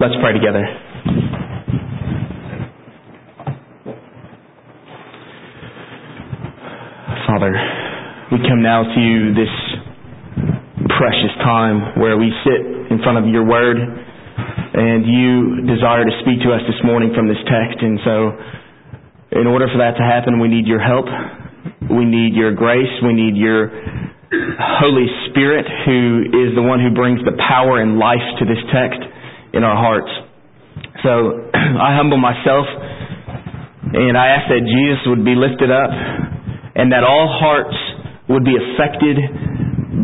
Let's pray together. Father, we come now to you this precious time where we sit in front of your word and you desire to speak to us this morning from this text. And so, in order for that to happen, we need your help. We need your grace. We need your Holy Spirit, who is the one who brings the power and life to this text in our hearts. So, I humble myself and I ask that Jesus would be lifted up and that all hearts would be affected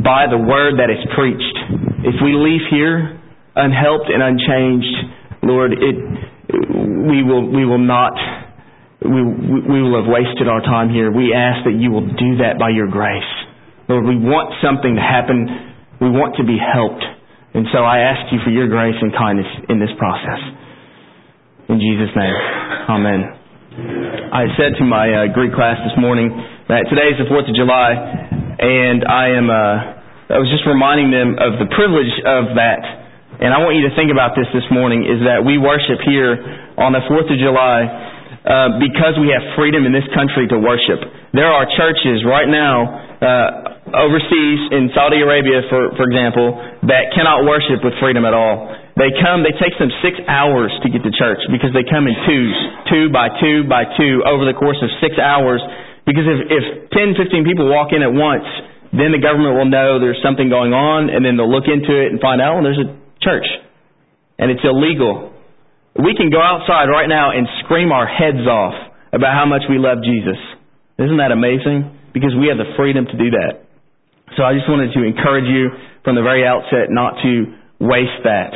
by the word that is preached. If we leave here unhelped and unchanged, Lord, it we will we will not we we will have wasted our time here. We ask that you will do that by your grace. Lord, we want something to happen. We want to be helped. And so I ask you for your grace and kindness in this process. In Jesus' name. Amen. I said to my uh, Greek class this morning that today is the 4th of July, and I am, uh, I was just reminding them of the privilege of that. And I want you to think about this this morning is that we worship here on the 4th of July uh, because we have freedom in this country to worship. There are churches right now uh, overseas in Saudi Arabia, for, for example, that cannot worship with freedom at all. They come, they take them six hours to get to church because they come in twos, two by two by two over the course of six hours. Because if, if 10, 15 people walk in at once, then the government will know there's something going on and then they'll look into it and find out, well, there's a church. And it's illegal. We can go outside right now and scream our heads off about how much we love Jesus. Isn't that amazing? Because we have the freedom to do that. So I just wanted to encourage you from the very outset not to waste that.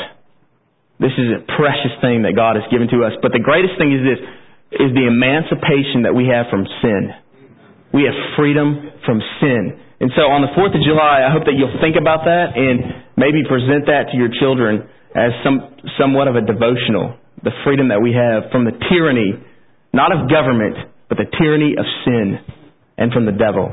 This is a precious thing that God has given to us. But the greatest thing is this, is the emancipation that we have from sin. We have freedom from sin. And so on the 4th of July, I hope that you'll think about that and maybe present that to your children as some, somewhat of a devotional. The freedom that we have from the tyranny, not of government, but the tyranny of sin and from the devil.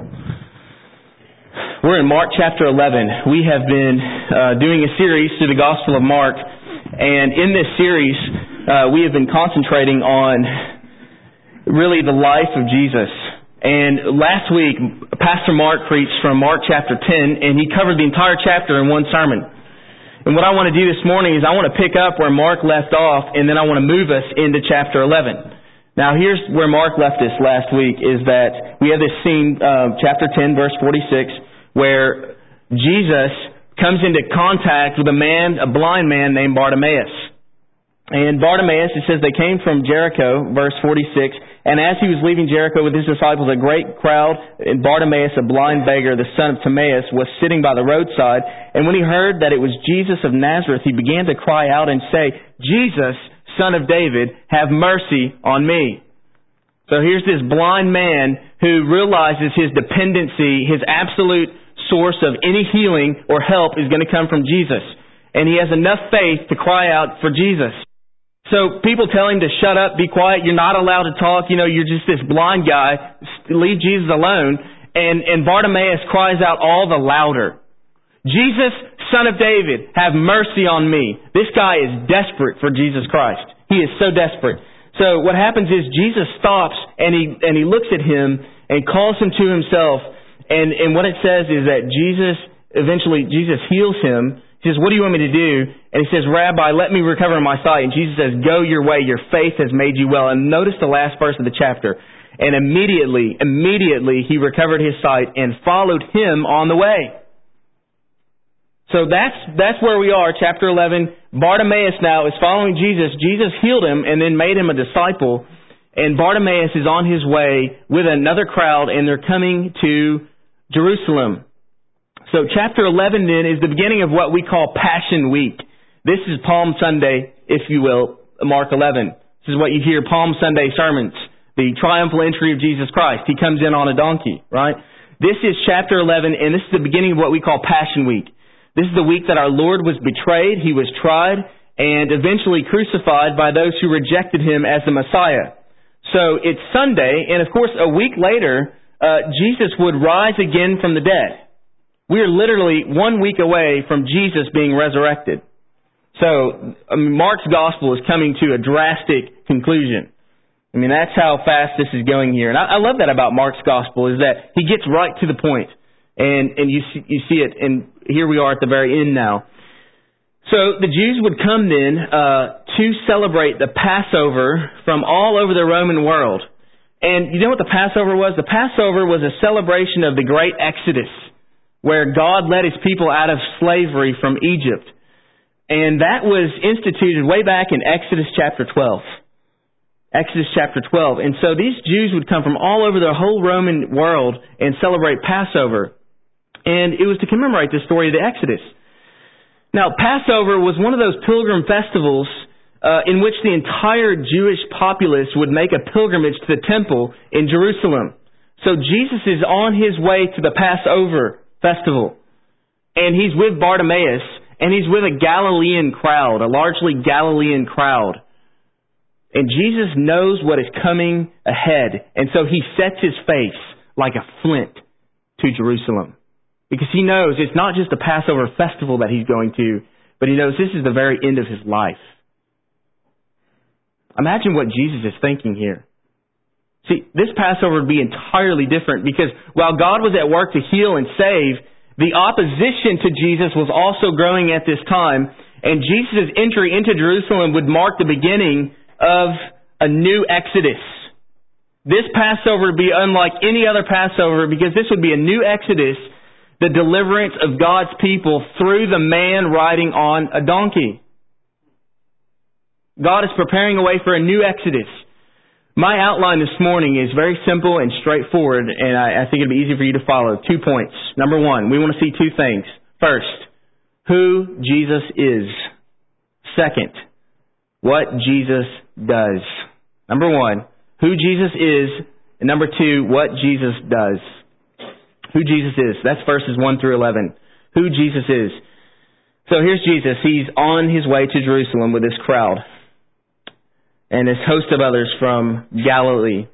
We're in Mark chapter 11. We have been uh, doing a series through the Gospel of Mark and in this series, uh, we have been concentrating on really the life of Jesus. And last week, Pastor Mark preached from Mark chapter 10, and he covered the entire chapter in one sermon. And what I want to do this morning is I want to pick up where Mark left off, and then I want to move us into chapter 11. Now, here's where Mark left us last week, is that we have this scene, uh, chapter 10, verse 46, where Jesus comes into contact with a man, a blind man named Bartimaeus. And Bartimaeus, it says they came from Jericho, verse 46, and as he was leaving Jericho with his disciples, a great crowd, and Bartimaeus, a blind beggar, the son of Timaeus, was sitting by the roadside. And when he heard that it was Jesus of Nazareth, he began to cry out and say, Jesus, son of David, have mercy on me. So here's this blind man who realizes his dependency, his absolute source of any healing or help is going to come from Jesus. And he has enough faith to cry out for Jesus. So people tell him to shut up, be quiet, you're not allowed to talk, you know, you're just this blind guy, leave Jesus alone. And, and Bartimaeus cries out all the louder, Jesus, son of David, have mercy on me. This guy is desperate for Jesus Christ. He is so desperate. So what happens is Jesus stops and he, and he looks at him and calls him to himself and, and what it says is that Jesus, eventually, Jesus heals him. He says, what do you want me to do? And he says, Rabbi, let me recover my sight. And Jesus says, go your way. Your faith has made you well. And notice the last verse of the chapter. And immediately, immediately he recovered his sight and followed him on the way. So that's, that's where we are, chapter 11. Bartimaeus now is following Jesus. Jesus healed him and then made him a disciple. And Bartimaeus is on his way with another crowd and they're coming to Jerusalem. So chapter 11 then is the beginning of what we call Passion Week. This is Palm Sunday, if you will, Mark 11. This is what you hear Palm Sunday sermons. The triumphal entry of Jesus Christ. He comes in on a donkey, right? This is chapter 11 and this is the beginning of what we call Passion Week. This is the week that our Lord was betrayed, He was tried, and eventually crucified by those who rejected Him as the Messiah. So it's Sunday, and of course a week later, uh, Jesus would rise again from the dead. We are literally one week away from Jesus being resurrected. So, I mean, Mark's gospel is coming to a drastic conclusion. I mean, that's how fast this is going here. And I, I love that about Mark's gospel is that he gets right to the point. And, and you see, you see it, and here we are at the very end now. So the Jews would come then uh, to celebrate the Passover from all over the Roman world. And you know what the Passover was? The Passover was a celebration of the great Exodus, where God led his people out of slavery from Egypt. And that was instituted way back in Exodus chapter 12. Exodus chapter 12. And so these Jews would come from all over the whole Roman world and celebrate Passover. And it was to commemorate the story of the Exodus. Now, Passover was one of those pilgrim festivals uh, in which the entire Jewish populace would make a pilgrimage to the temple in Jerusalem. So Jesus is on his way to the Passover festival. And he's with Bartimaeus, and he's with a Galilean crowd, a largely Galilean crowd. And Jesus knows what is coming ahead, and so he sets his face like a flint to Jerusalem. Because he knows it's not just a Passover festival that he's going to, but he knows this is the very end of his life. Imagine what Jesus is thinking here. See, this Passover would be entirely different because while God was at work to heal and save, the opposition to Jesus was also growing at this time, and Jesus' entry into Jerusalem would mark the beginning of a new Exodus. This Passover would be unlike any other Passover because this would be a new Exodus, the deliverance of God's people through the man riding on a donkey. God is preparing a way for a new Exodus. My outline this morning is very simple and straightforward, and I, I think it'll be easy for you to follow. Two points. Number one, we want to see two things. First, who Jesus is. Second, what Jesus does. Number one, who Jesus is, and number two, what Jesus does. Who Jesus is. That's verses 1 through 11. Who Jesus is. So here's Jesus. He's on his way to Jerusalem with this crowd and this host of others from Galilee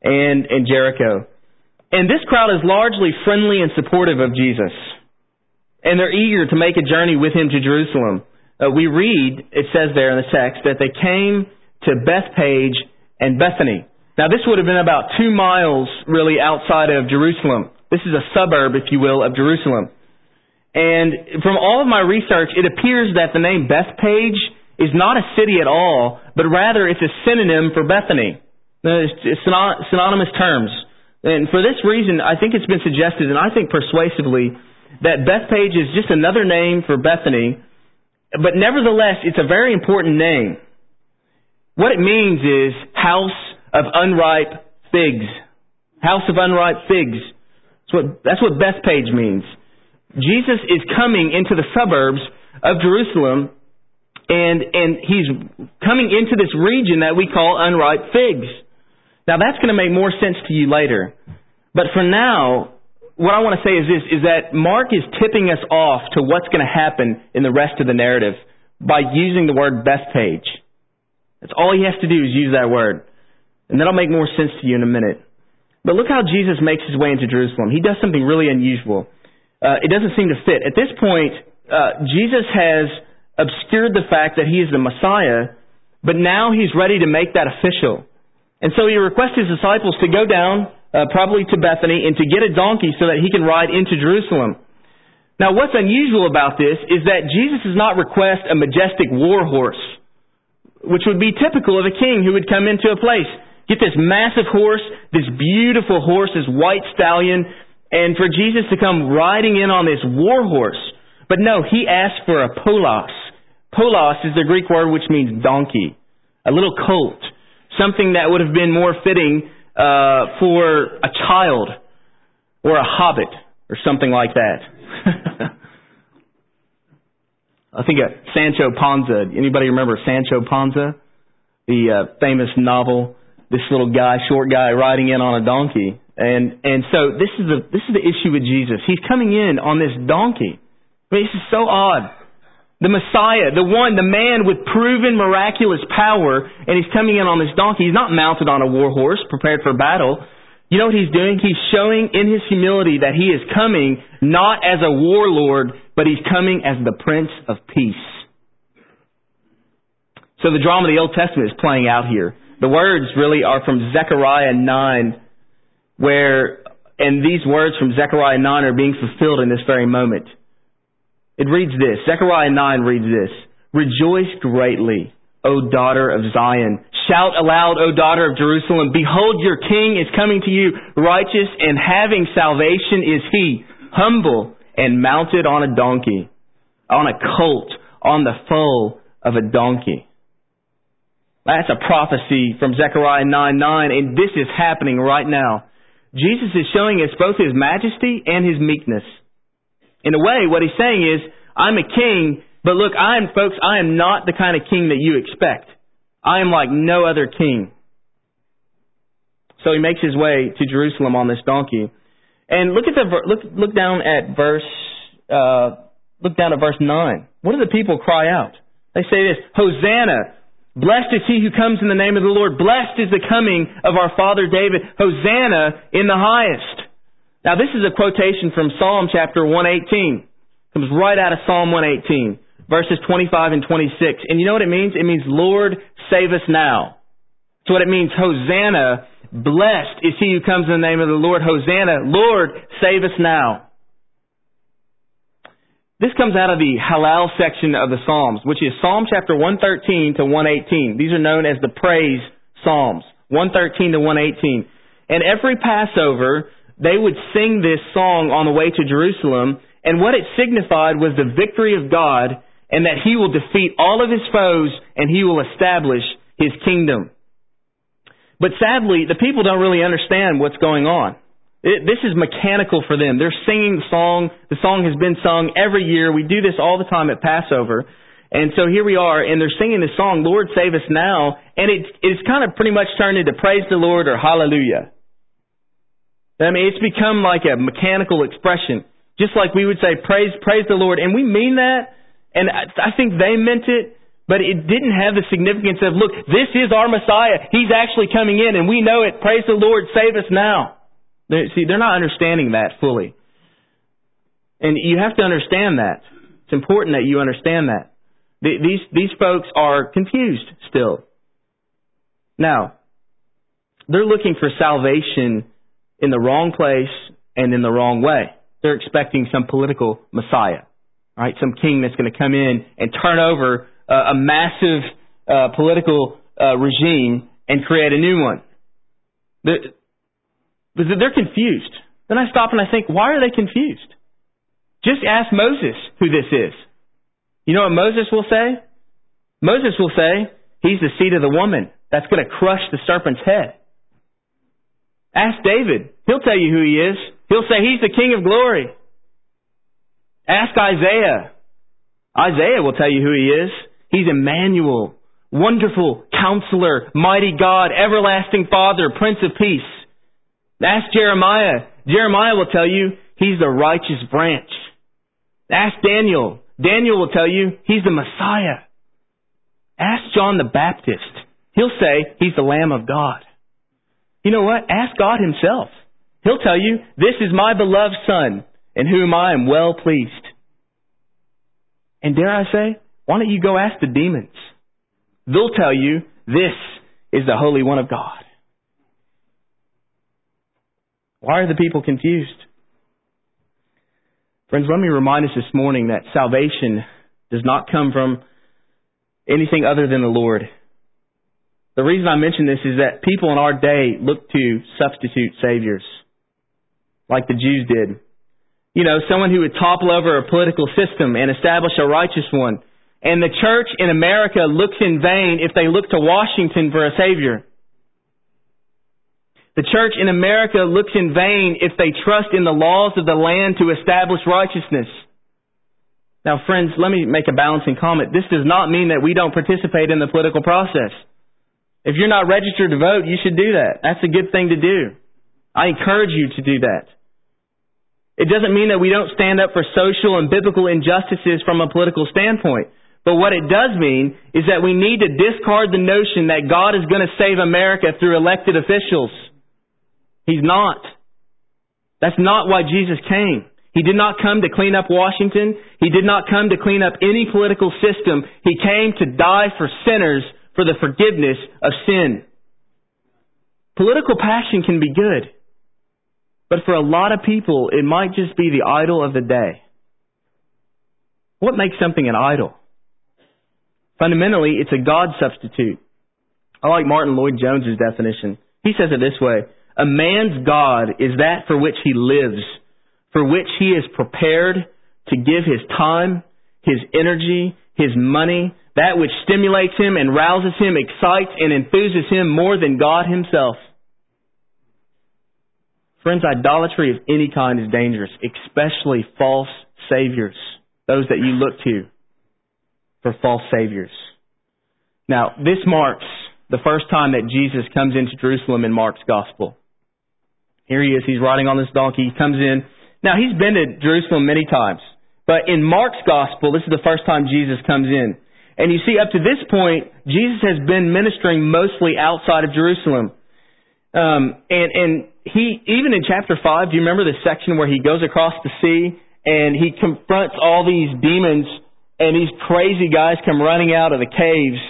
and, and Jericho. And this crowd is largely friendly and supportive of Jesus. And they're eager to make a journey with him to Jerusalem. Uh, we read, it says there in the text, that they came to Bethphage and Bethany. Now, this would have been about two miles, really, outside of Jerusalem. This is a suburb, if you will, of Jerusalem. And from all of my research, it appears that the name Bethphage is not a city at all, but rather it's a synonym for Bethany. Uh, it's synonymous terms. And for this reason, I think it's been suggested, and I think persuasively, that Bethphage is just another name for Bethany, but nevertheless, it's a very important name. What it means is house of unripe figs. House of unripe figs. That's what, that's what Bethphage means. Jesus is coming into the suburbs of Jerusalem and and he's coming into this region that we call unripe figs. Now that's going to make more sense to you later. But for now, what I want to say is this is that Mark is tipping us off to what's going to happen in the rest of the narrative by using the word Bethphage. That's all he has to do is use that word. And that'll make more sense to you in a minute. But look how Jesus makes his way into Jerusalem. He does something really unusual. Uh, it doesn't seem to fit. At this point, uh, Jesus has obscured the fact that he is the Messiah, but now he's ready to make that official. And so he requests his disciples to go down, uh, probably to Bethany, and to get a donkey so that he can ride into Jerusalem. Now, what's unusual about this is that Jesus does not request a majestic war horse, which would be typical of a king who would come into a place. Get this massive horse, this beautiful horse, this white stallion, and for Jesus to come riding in on this war horse. But no, he asked for a polos, Polos is the Greek word which means donkey, a little colt, something that would have been more fitting uh, for a child or a hobbit or something like that. I think of Sancho Panza. Anybody remember Sancho Panza? The uh, famous novel. This little guy, short guy, riding in on a donkey, and and so this is the this is the issue with Jesus. He's coming in on this donkey. I mean, this is so odd the Messiah, the one, the man with proven miraculous power, and he's coming in on this donkey. He's not mounted on a war horse, prepared for battle. You know what he's doing? He's showing in his humility that he is coming not as a warlord, but he's coming as the Prince of Peace. So the drama of the Old Testament is playing out here. The words really are from Zechariah 9, where, and these words from Zechariah 9 are being fulfilled in this very moment. It reads this, Zechariah 9 reads this, Rejoice greatly, O daughter of Zion. Shout aloud, O daughter of Jerusalem. Behold, your king is coming to you. Righteous and having salvation is he, humble and mounted on a donkey, on a colt, on the foal of a donkey. That's a prophecy from Zechariah 9 9, and this is happening right now. Jesus is showing us both his majesty and his meekness. In a way, what he's saying is, I'm a king, but look, I am, folks, I am not the kind of king that you expect. I am like no other king. So he makes his way to Jerusalem on this donkey. And look at the look look down at verse uh, look down at verse nine. What do the people cry out? They say this: Hosanna! Blessed is he who comes in the name of the Lord. Blessed is the coming of our father David. Hosanna in the highest. Now this is a quotation from Psalm chapter 118. It comes right out of Psalm 118, verses 25 and 26. And you know what it means? It means, Lord, save us now. That's what it means. Hosanna. Blessed is he who comes in the name of the Lord. Hosanna. Lord, save us now. This comes out of the Hallel section of the Psalms, which is Psalm chapter 113 to 118. These are known as the praise Psalms, 113 to 118. And every Passover, they would sing this song on the way to Jerusalem, and what it signified was the victory of God and that he will defeat all of his foes and he will establish his kingdom. But sadly, the people don't really understand what's going on. It, this is mechanical for them. They're singing the song. The song has been sung every year. We do this all the time at Passover. And so here we are, and they're singing this song, Lord Save Us Now, and it's, it's kind of pretty much turned into Praise the Lord or Hallelujah. I mean, it's become like a mechanical expression. Just like we would say, praise, praise the Lord. And we mean that, and I, I think they meant it, but it didn't have the significance of, look, this is our Messiah. He's actually coming in, and we know it. Praise the Lord, save us now. They're, see, they're not understanding that fully. And you have to understand that. It's important that you understand that. These, these folks are confused still. Now, they're looking for salvation in the wrong place and in the wrong way. They're expecting some political messiah, right? Some king that's going to come in and turn over uh, a massive uh, political uh, regime and create a new one. The, they're confused. Then I stop and I think, why are they confused? Just ask Moses who this is. You know what Moses will say? Moses will say, he's the seed of the woman that's going to crush the serpent's head. Ask David. He'll tell you who he is. He'll say he's the king of glory. Ask Isaiah. Isaiah will tell you who he is. He's Emmanuel, wonderful counselor, mighty God, everlasting Father, Prince of Peace. Ask Jeremiah. Jeremiah will tell you he's the righteous branch. Ask Daniel. Daniel will tell you he's the Messiah. Ask John the Baptist. He'll say he's the Lamb of God. You know what? Ask God himself. He'll tell you, this is my beloved Son, in whom I am well pleased. And dare I say, why don't you go ask the demons? They'll tell you, this is the Holy One of God. Why are the people confused? Friends, let me remind us this morning that salvation does not come from anything other than the Lord. The reason I mention this is that people in our day look to substitute saviors, like the Jews did. You know, someone who would topple over a political system and establish a righteous one. And the church in America looks in vain if they look to Washington for a savior. The church in America looks in vain if they trust in the laws of the land to establish righteousness. Now, friends, let me make a balancing comment. This does not mean that we don't participate in the political process. If you're not registered to vote, you should do that. That's a good thing to do. I encourage you to do that. It doesn't mean that we don't stand up for social and biblical injustices from a political standpoint. But what it does mean is that we need to discard the notion that God is going to save America through elected officials. He's not. That's not why Jesus came. He did not come to clean up Washington. He did not come to clean up any political system. He came to die for sinners for the forgiveness of sin. Political passion can be good. But for a lot of people, it might just be the idol of the day. What makes something an idol? Fundamentally, it's a God substitute. I like Martyn Lloyd-Jones's definition. He says it this way, a man's God is that for which he lives, for which he is prepared to give his time, his energy, his money, that which stimulates him and rouses him, excites and enthuses him more than God himself. Friends, idolatry of any kind is dangerous, especially false saviors, those that you look to for false saviors. Now, this marks the first time that Jesus comes into Jerusalem in Mark's gospel. Here he is, he's riding on this donkey, he comes in. Now, he's been to Jerusalem many times, but in Mark's gospel, this is the first time Jesus comes in. And you see, up to this point, Jesus has been ministering mostly outside of Jerusalem. Um, and, and he, even in chapter 5, do you remember the section where he goes across the sea and he confronts all these demons and these crazy guys come running out of the caves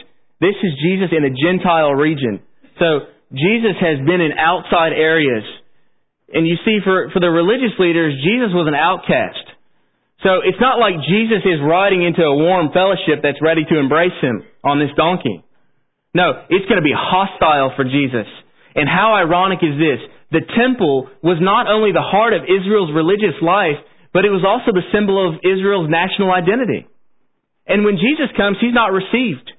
this is Jesus in a Gentile region. So Jesus has been in outside areas. And you see, for, for the religious leaders, Jesus was an outcast. So it's not like Jesus is riding into a warm fellowship that's ready to embrace him on this donkey. No, it's going to be hostile for Jesus. And how ironic is this? The temple was not only the heart of Israel's religious life, but it was also the symbol of Israel's national identity. And when Jesus comes, he's not received.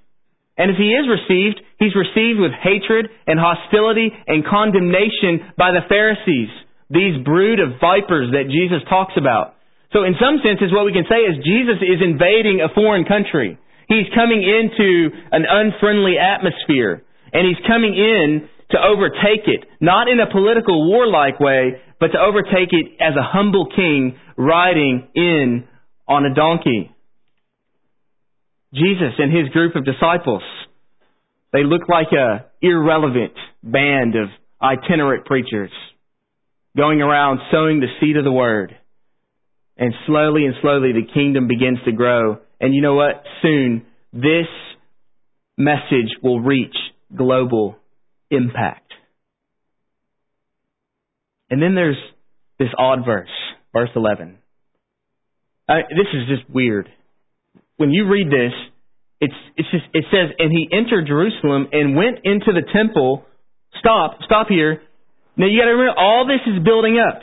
And if he is received, he's received with hatred and hostility and condemnation by the Pharisees, these brood of vipers that Jesus talks about. So in some senses, what we can say is Jesus is invading a foreign country. He's coming into an unfriendly atmosphere, and he's coming in to overtake it, not in a political warlike way, but to overtake it as a humble king riding in on a donkey. Jesus and his group of disciples. They look like a irrelevant band of itinerant preachers going around sowing the seed of the word. And slowly and slowly the kingdom begins to grow. And you know what? Soon this message will reach global impact. And then there's this odd verse, verse 11. Uh, this is just weird when you read this, it's it's just it says, and he entered Jerusalem and went into the temple. Stop, stop here. Now you got to remember, all this is building up.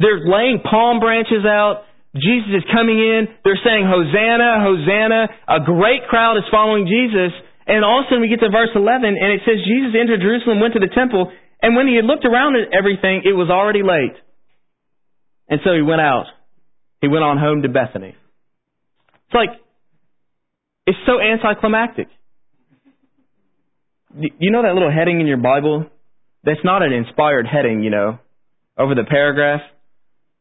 They're laying palm branches out. Jesus is coming in. They're saying, Hosanna, Hosanna. A great crowd is following Jesus. And all of a sudden we get to verse 11 and it says, Jesus entered Jerusalem, went to the temple, and when he had looked around at everything, it was already late. And so he went out. He went on home to Bethany. It's like, it's so anticlimactic. You know that little heading in your Bible? That's not an inspired heading, you know, over the paragraph.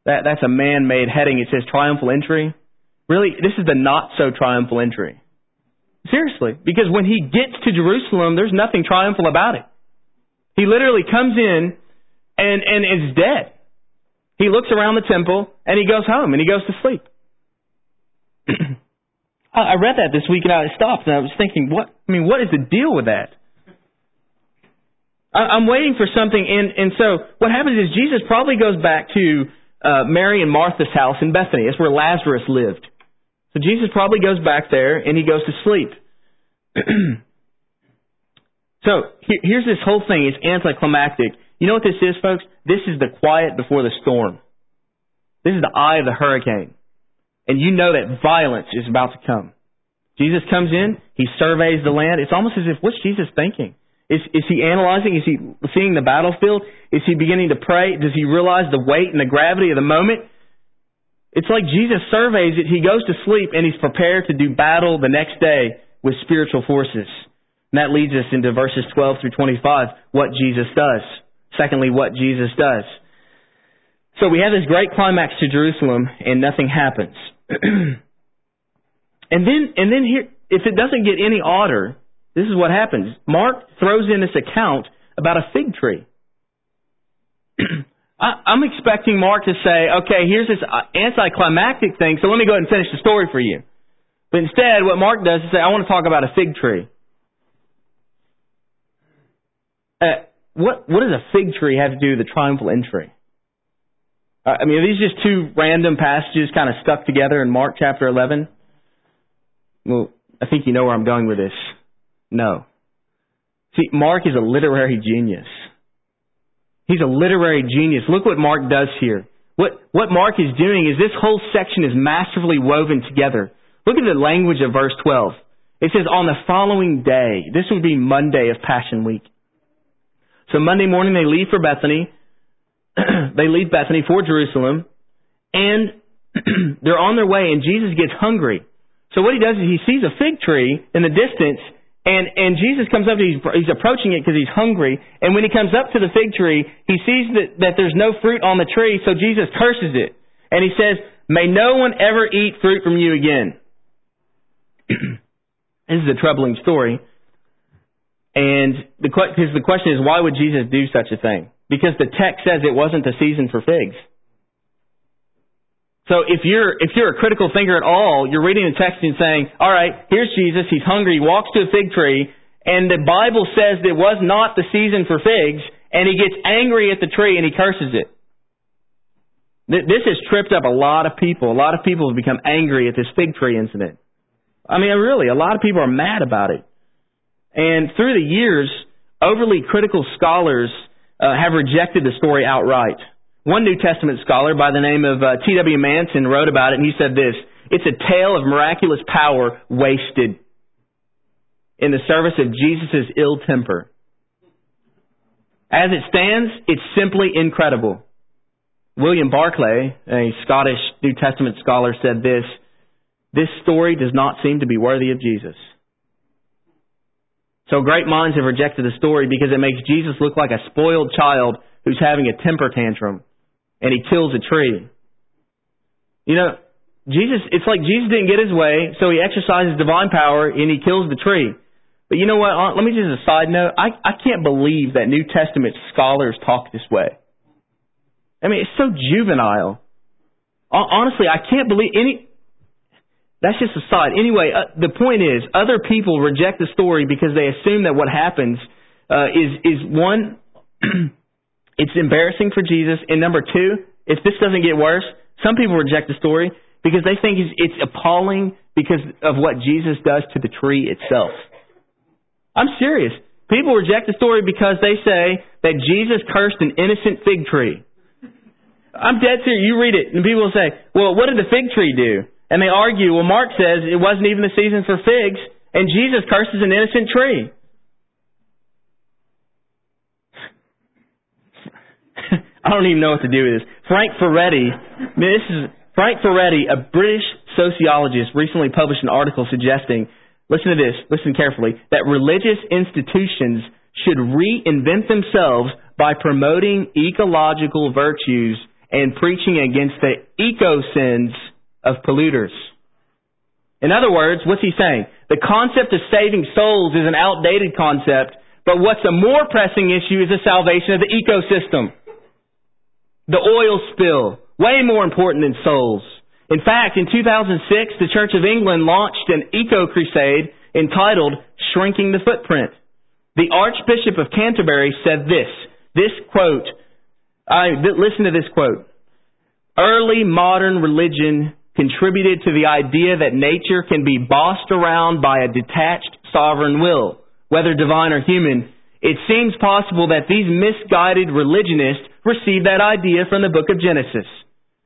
That that's a man-made heading. It says triumphal entry. Really, this is the not so triumphal entry. Seriously, because when he gets to Jerusalem, there's nothing triumphal about it. He literally comes in and and is dead. He looks around the temple and he goes home and he goes to sleep. I read that this week and I stopped and I was thinking, what? I mean, what is the deal with that? I'm waiting for something, and and so what happens is Jesus probably goes back to uh, Mary and Martha's house in Bethany. That's where Lazarus lived. So Jesus probably goes back there and he goes to sleep. so here's this whole thing. It's anticlimactic. You know what this is, folks? This is the quiet before the storm. This is the eye of the hurricane and you know that violence is about to come. Jesus comes in, he surveys the land. It's almost as if, what's Jesus thinking? Is, is he analyzing? Is he seeing the battlefield? Is he beginning to pray? Does he realize the weight and the gravity of the moment? It's like Jesus surveys it, he goes to sleep, and he's prepared to do battle the next day with spiritual forces. And that leads us into verses 12 through 25, what Jesus does. Secondly, what Jesus does. So we have this great climax to Jerusalem, and nothing happens. and then, and then here, if it doesn't get any odder, this is what happens. Mark throws in this account about a fig tree. I, I'm expecting Mark to say, okay, here's this anticlimactic thing, so let me go ahead and finish the story for you. But instead, what Mark does is say, I want to talk about a fig tree. Uh, what what does a fig tree have to do with the triumphal entry? Uh, I mean, are these just two random passages kind of stuck together in Mark chapter 11? Well, I think you know where I'm going with this. No. See, Mark is a literary genius. He's a literary genius. Look what Mark does here. What, what Mark is doing is this whole section is masterfully woven together. Look at the language of verse 12. It says, on the following day, this would be Monday of Passion Week. So Monday morning they leave for Bethany. they leave Bethany for Jerusalem. And they're on their way and Jesus gets hungry. So what he does is he sees a fig tree in the distance and, and Jesus comes up to he's, he's approaching it because he's hungry. And when he comes up to the fig tree, he sees that, that there's no fruit on the tree, so Jesus curses it. And he says, May no one ever eat fruit from you again. this is a troubling story. And the, because the question is, why would Jesus do such a thing? Because the text says it wasn't the season for figs. So if you're if you're a critical thinker at all, you're reading the text and saying, "All right, here's Jesus. He's hungry. He walks to a fig tree, and the Bible says it was not the season for figs, and he gets angry at the tree and he curses it." This has tripped up a lot of people. A lot of people have become angry at this fig tree incident. I mean, really, a lot of people are mad about it. And through the years, overly critical scholars uh, have rejected the story outright. One New Testament scholar by the name of uh, T.W. Manson wrote about it, and he said this It's a tale of miraculous power wasted in the service of Jesus' ill temper. As it stands, it's simply incredible. William Barclay, a Scottish New Testament scholar, said this This story does not seem to be worthy of Jesus. So great minds have rejected the story because it makes Jesus look like a spoiled child who's having a temper tantrum and he kills a tree. You know, Jesus, it's like Jesus didn't get his way, so he exercises divine power and he kills the tree. But you know what? Uh, let me just a side note. I, I can't believe that New Testament scholars talk this way. I mean, it's so juvenile. Honestly, I can't believe any. That's just a side. Anyway, uh, the point is, other people reject the story because they assume that what happens uh, is is one It's embarrassing for Jesus. And number two, if this doesn't get worse, some people reject the story because they think it's appalling because of what Jesus does to the tree itself. I'm serious. People reject the story because they say that Jesus cursed an innocent fig tree. I'm dead serious. You read it, and people will say, well, what did the fig tree do? And they argue, well, Mark says it wasn't even the season for figs, and Jesus curses an innocent tree. I don't even know what to do with this. Frank Furedi, this is Frank Furedi, a British sociologist, recently published an article suggesting, listen to this, listen carefully, that religious institutions should reinvent themselves by promoting ecological virtues and preaching against the eco sins of polluters. In other words, what's he saying? The concept of saving souls is an outdated concept, but what's a more pressing issue is the salvation of the ecosystem the oil spill, way more important than souls. In fact, in 2006, the Church of England launched an eco crusade entitled Shrinking the Footprint. The Archbishop of Canterbury said this, this quote, I, listen to this quote. Early modern religion contributed to the idea that nature can be bossed around by a detached sovereign will, whether divine or human. It seems possible that these misguided religionists received that idea from the book of Genesis,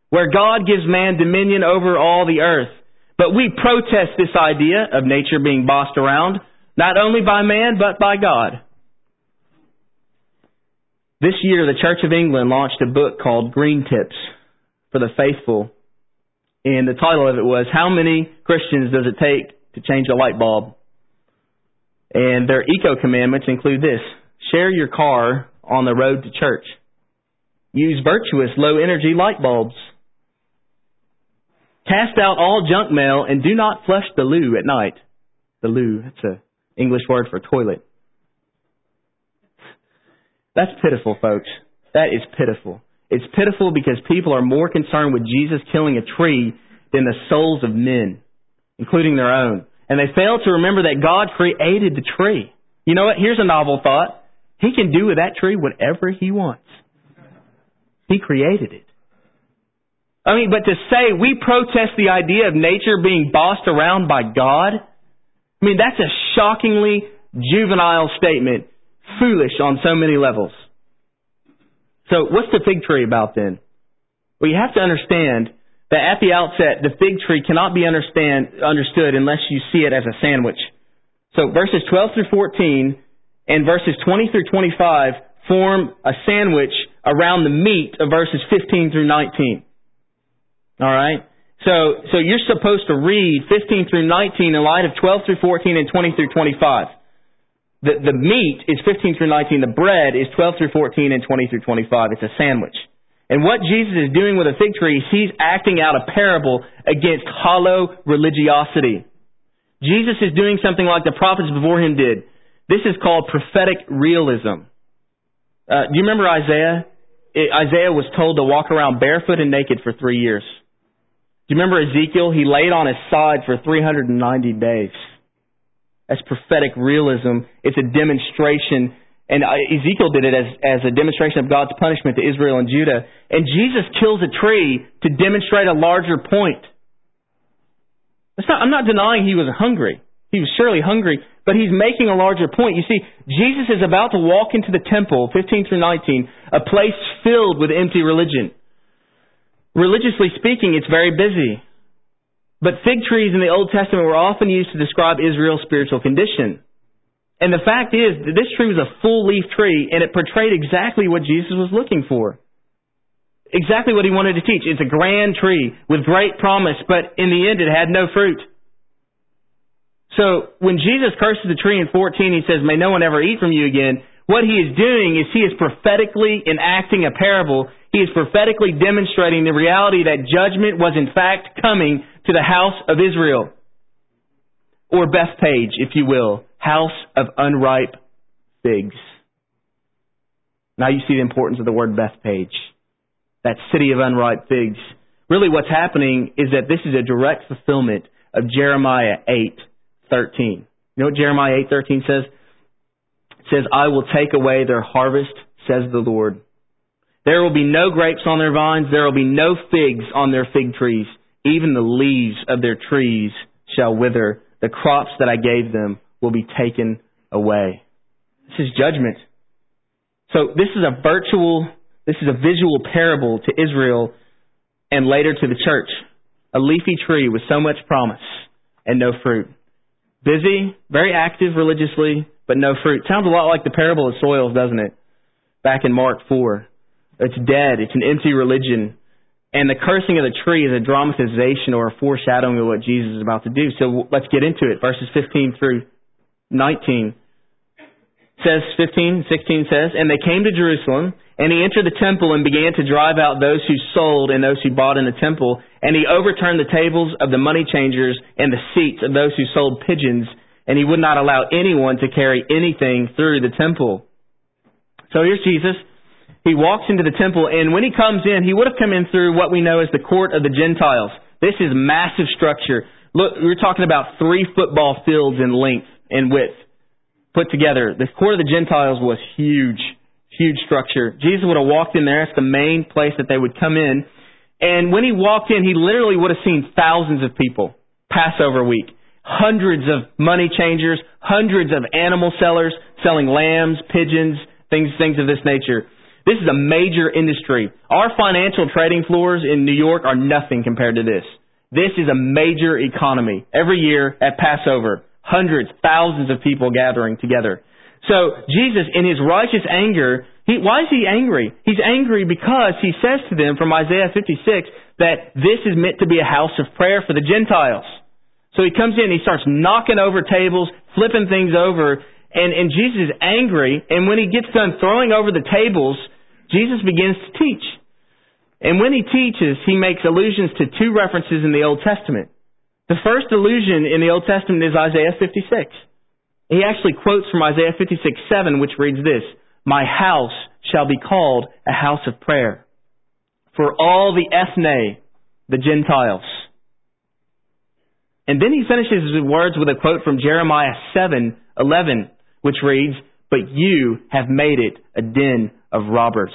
where God gives man dominion over all the earth. But we protest this idea of nature being bossed around, not only by man, but by God. This year, the Church of England launched a book called Green Tips for the Faithful. And the title of it was, How Many Christians Does It Take to Change a Light Bulb? And their eco commandments include this share your car on the road to church. Use virtuous low energy light bulbs. Cast out all junk mail and do not flush the loo at night. The loo, that's an English word for toilet. That's pitiful, folks. That is pitiful. It's pitiful because people are more concerned with Jesus killing a tree than the souls of men, including their own. And they fail to remember that God created the tree. You know what? Here's a novel thought. He can do with that tree whatever he wants. He created it. I mean, but to say we protest the idea of nature being bossed around by God, I mean, that's a shockingly juvenile statement, foolish on so many levels. So what's the fig tree about then? Well, you have to understand that at the outset, the fig tree cannot be understand, understood unless you see it as a sandwich. So verses 12 through 14 and verses 20 through 25 form a sandwich around the meat of verses 15 through 19. All right? So, so you're supposed to read 15 through 19 in light of 12 through 14 and 20 through 25. The, the meat is 15 through 19. The bread is 12 through 14 and 20 through 25. It's a sandwich. And what Jesus is doing with a fig tree he's acting out a parable against hollow religiosity. Jesus is doing something like the prophets before him did. This is called prophetic realism. Uh, do you remember Isaiah? It, Isaiah was told to walk around barefoot and naked for three years. Do you remember Ezekiel? He laid on his side for 390 days. That's prophetic realism. It's a demonstration, and uh, Ezekiel did it as, as a demonstration of God's punishment to Israel and Judah. And Jesus kills a tree to demonstrate a larger point. Not, I'm not denying he was hungry. He was surely hungry, but he's making a larger point. You see, Jesus is about to walk into the temple, 15 through 19, a place filled with empty religion. Religiously speaking, it's very busy. But fig trees in the Old Testament were often used to describe Israel's spiritual condition. And the fact is that this tree was a full leaf tree and it portrayed exactly what Jesus was looking for. Exactly what he wanted to teach. It's a grand tree with great promise, but in the end it had no fruit. So when Jesus curses the tree in 14, he says, May no one ever eat from you again. What he is doing is he is prophetically enacting a parable he is prophetically demonstrating the reality that judgment was in fact coming to the house of Israel. Or Bethphage, if you will, house of unripe figs. Now you see the importance of the word Bethphage. That city of unripe figs. Really what's happening is that this is a direct fulfillment of Jeremiah 8:13. You know what Jeremiah 8:13 says? It says, "I will take away their harvest," says the Lord, there will be no grapes on their vines. There will be no figs on their fig trees. Even the leaves of their trees shall wither. The crops that I gave them will be taken away. This is judgment. So this is a virtual, this is a visual parable to Israel and later to the church. A leafy tree with so much promise and no fruit. Busy, very active religiously, but no fruit. Sounds a lot like the parable of soils, doesn't it? Back in Mark 4. It's dead. It's an empty religion. And the cursing of the tree is a dramatization or a foreshadowing of what Jesus is about to do. So let's get into it. Verses 15 through 19 says 15, 16 says, And they came to Jerusalem, and he entered the temple and began to drive out those who sold and those who bought in the temple. And he overturned the tables of the money changers and the seats of those who sold pigeons, and he would not allow anyone to carry anything through the temple. So here's Jesus he walks into the temple, and when he comes in, he would have come in through what we know as the court of the Gentiles. This is massive structure. Look, we're talking about three football fields in length and width put together. The court of the Gentiles was huge, huge structure. Jesus would have walked in there. That's the main place that they would come in. And when he walked in, he literally would have seen thousands of people. Passover week. Hundreds of money changers, hundreds of animal sellers selling lambs, pigeons, things, things of this nature. This is a major industry. Our financial trading floors in New York are nothing compared to this. This is a major economy. Every year at Passover, hundreds, thousands of people gathering together. So Jesus, in his righteous anger, he, why is he angry? He's angry because he says to them from Isaiah 56 that this is meant to be a house of prayer for the Gentiles. So he comes in, he starts knocking over tables, flipping things over, and, and Jesus is angry, and when he gets done throwing over the tables, Jesus begins to teach. And when he teaches, he makes allusions to two references in the Old Testament. The first allusion in the Old Testament is Isaiah 56. He actually quotes from Isaiah 56 7, which reads this My house shall be called a house of prayer. for all the ethne, the Gentiles. And then he finishes his words with a quote from Jeremiah 7:11, which reads, "But you have made it a den of robbers."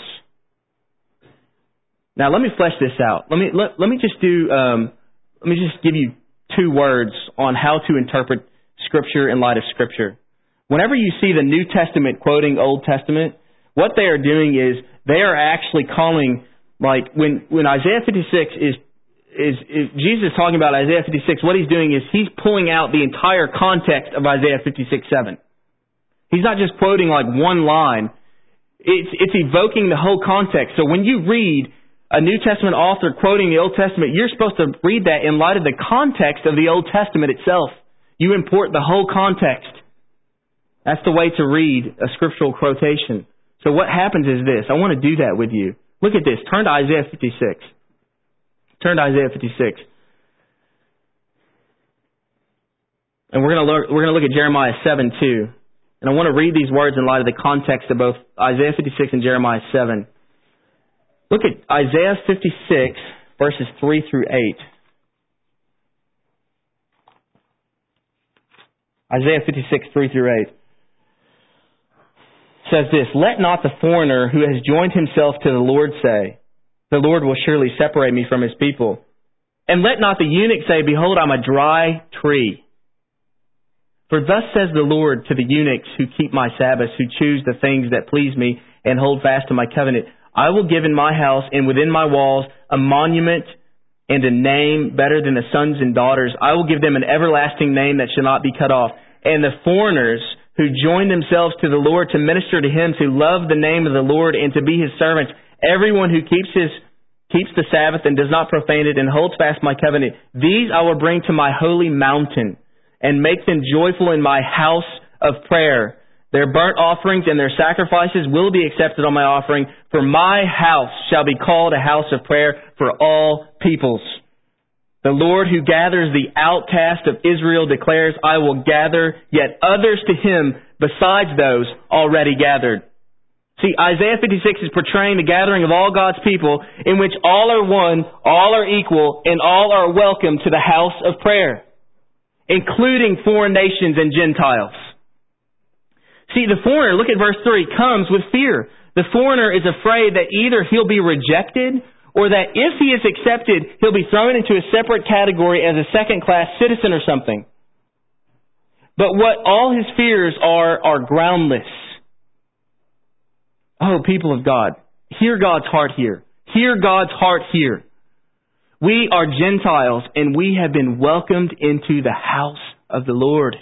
Now let me flesh this out. Let me let, let me just do um, let me just give you two words on how to interpret Scripture in light of Scripture. Whenever you see the New Testament quoting Old Testament, what they are doing is they are actually calling like when when Isaiah 56 is is, is Jesus talking about Isaiah 56. What he's doing is he's pulling out the entire context of Isaiah 56 7. He's not just quoting like one line. It's it's evoking the whole context. So when you read a New Testament author quoting the Old Testament, you're supposed to read that in light of the context of the Old Testament itself. You import the whole context. That's the way to read a scriptural quotation. So what happens is this. I want to do that with you. Look at this. Turn to Isaiah 56. Turn to Isaiah 56. And we're going to look, we're going to look at Jeremiah 7 too. And I want to read these words in light of the context of both Isaiah 56 and Jeremiah 7. Look at Isaiah 56, verses 3 through 8. Isaiah 56, 3 through 8 says this, Let not the foreigner who has joined himself to the Lord say, The Lord will surely separate me from his people. And let not the eunuch say, Behold, I'm a dry tree. For thus says the Lord to the eunuchs who keep my Sabbaths, who choose the things that please me, and hold fast to my covenant. I will give in my house and within my walls a monument and a name better than the sons and daughters. I will give them an everlasting name that shall not be cut off. And the foreigners who join themselves to the Lord to minister to him, to love the name of the Lord and to be his servants, everyone who keeps his keeps the Sabbath and does not profane it and holds fast my covenant, these I will bring to my holy mountain and make them joyful in my house of prayer. Their burnt offerings and their sacrifices will be accepted on my offering, for my house shall be called a house of prayer for all peoples. The Lord who gathers the outcast of Israel declares, I will gather yet others to him besides those already gathered. See, Isaiah 56 is portraying the gathering of all God's people in which all are one, all are equal, and all are welcome to the house of prayer, including foreign nations and Gentiles. See, the foreigner, look at verse 3, comes with fear. The foreigner is afraid that either he'll be rejected or that if he is accepted, he'll be thrown into a separate category as a second class citizen or something. But what all his fears are, are groundless. Oh, people of God, hear God's heart here. Hear God's heart here. We are Gentiles and we have been welcomed into the house of the Lord.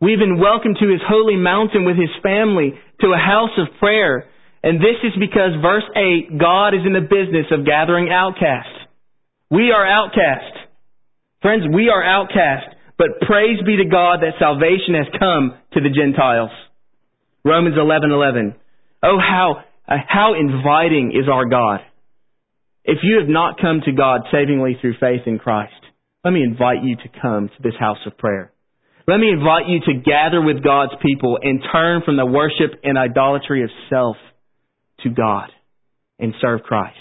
We've been welcomed to his holy mountain with his family to a house of prayer. And this is because verse 8, God is in the business of gathering outcasts. We are outcast. Friends, we are outcast. But praise be to God that salvation has come to the Gentiles. Romans 11:11. Oh how how inviting is our God. If you have not come to God savingly through faith in Christ, let me invite you to come to this house of prayer. Let me invite you to gather with God's people and turn from the worship and idolatry of self to God and serve Christ.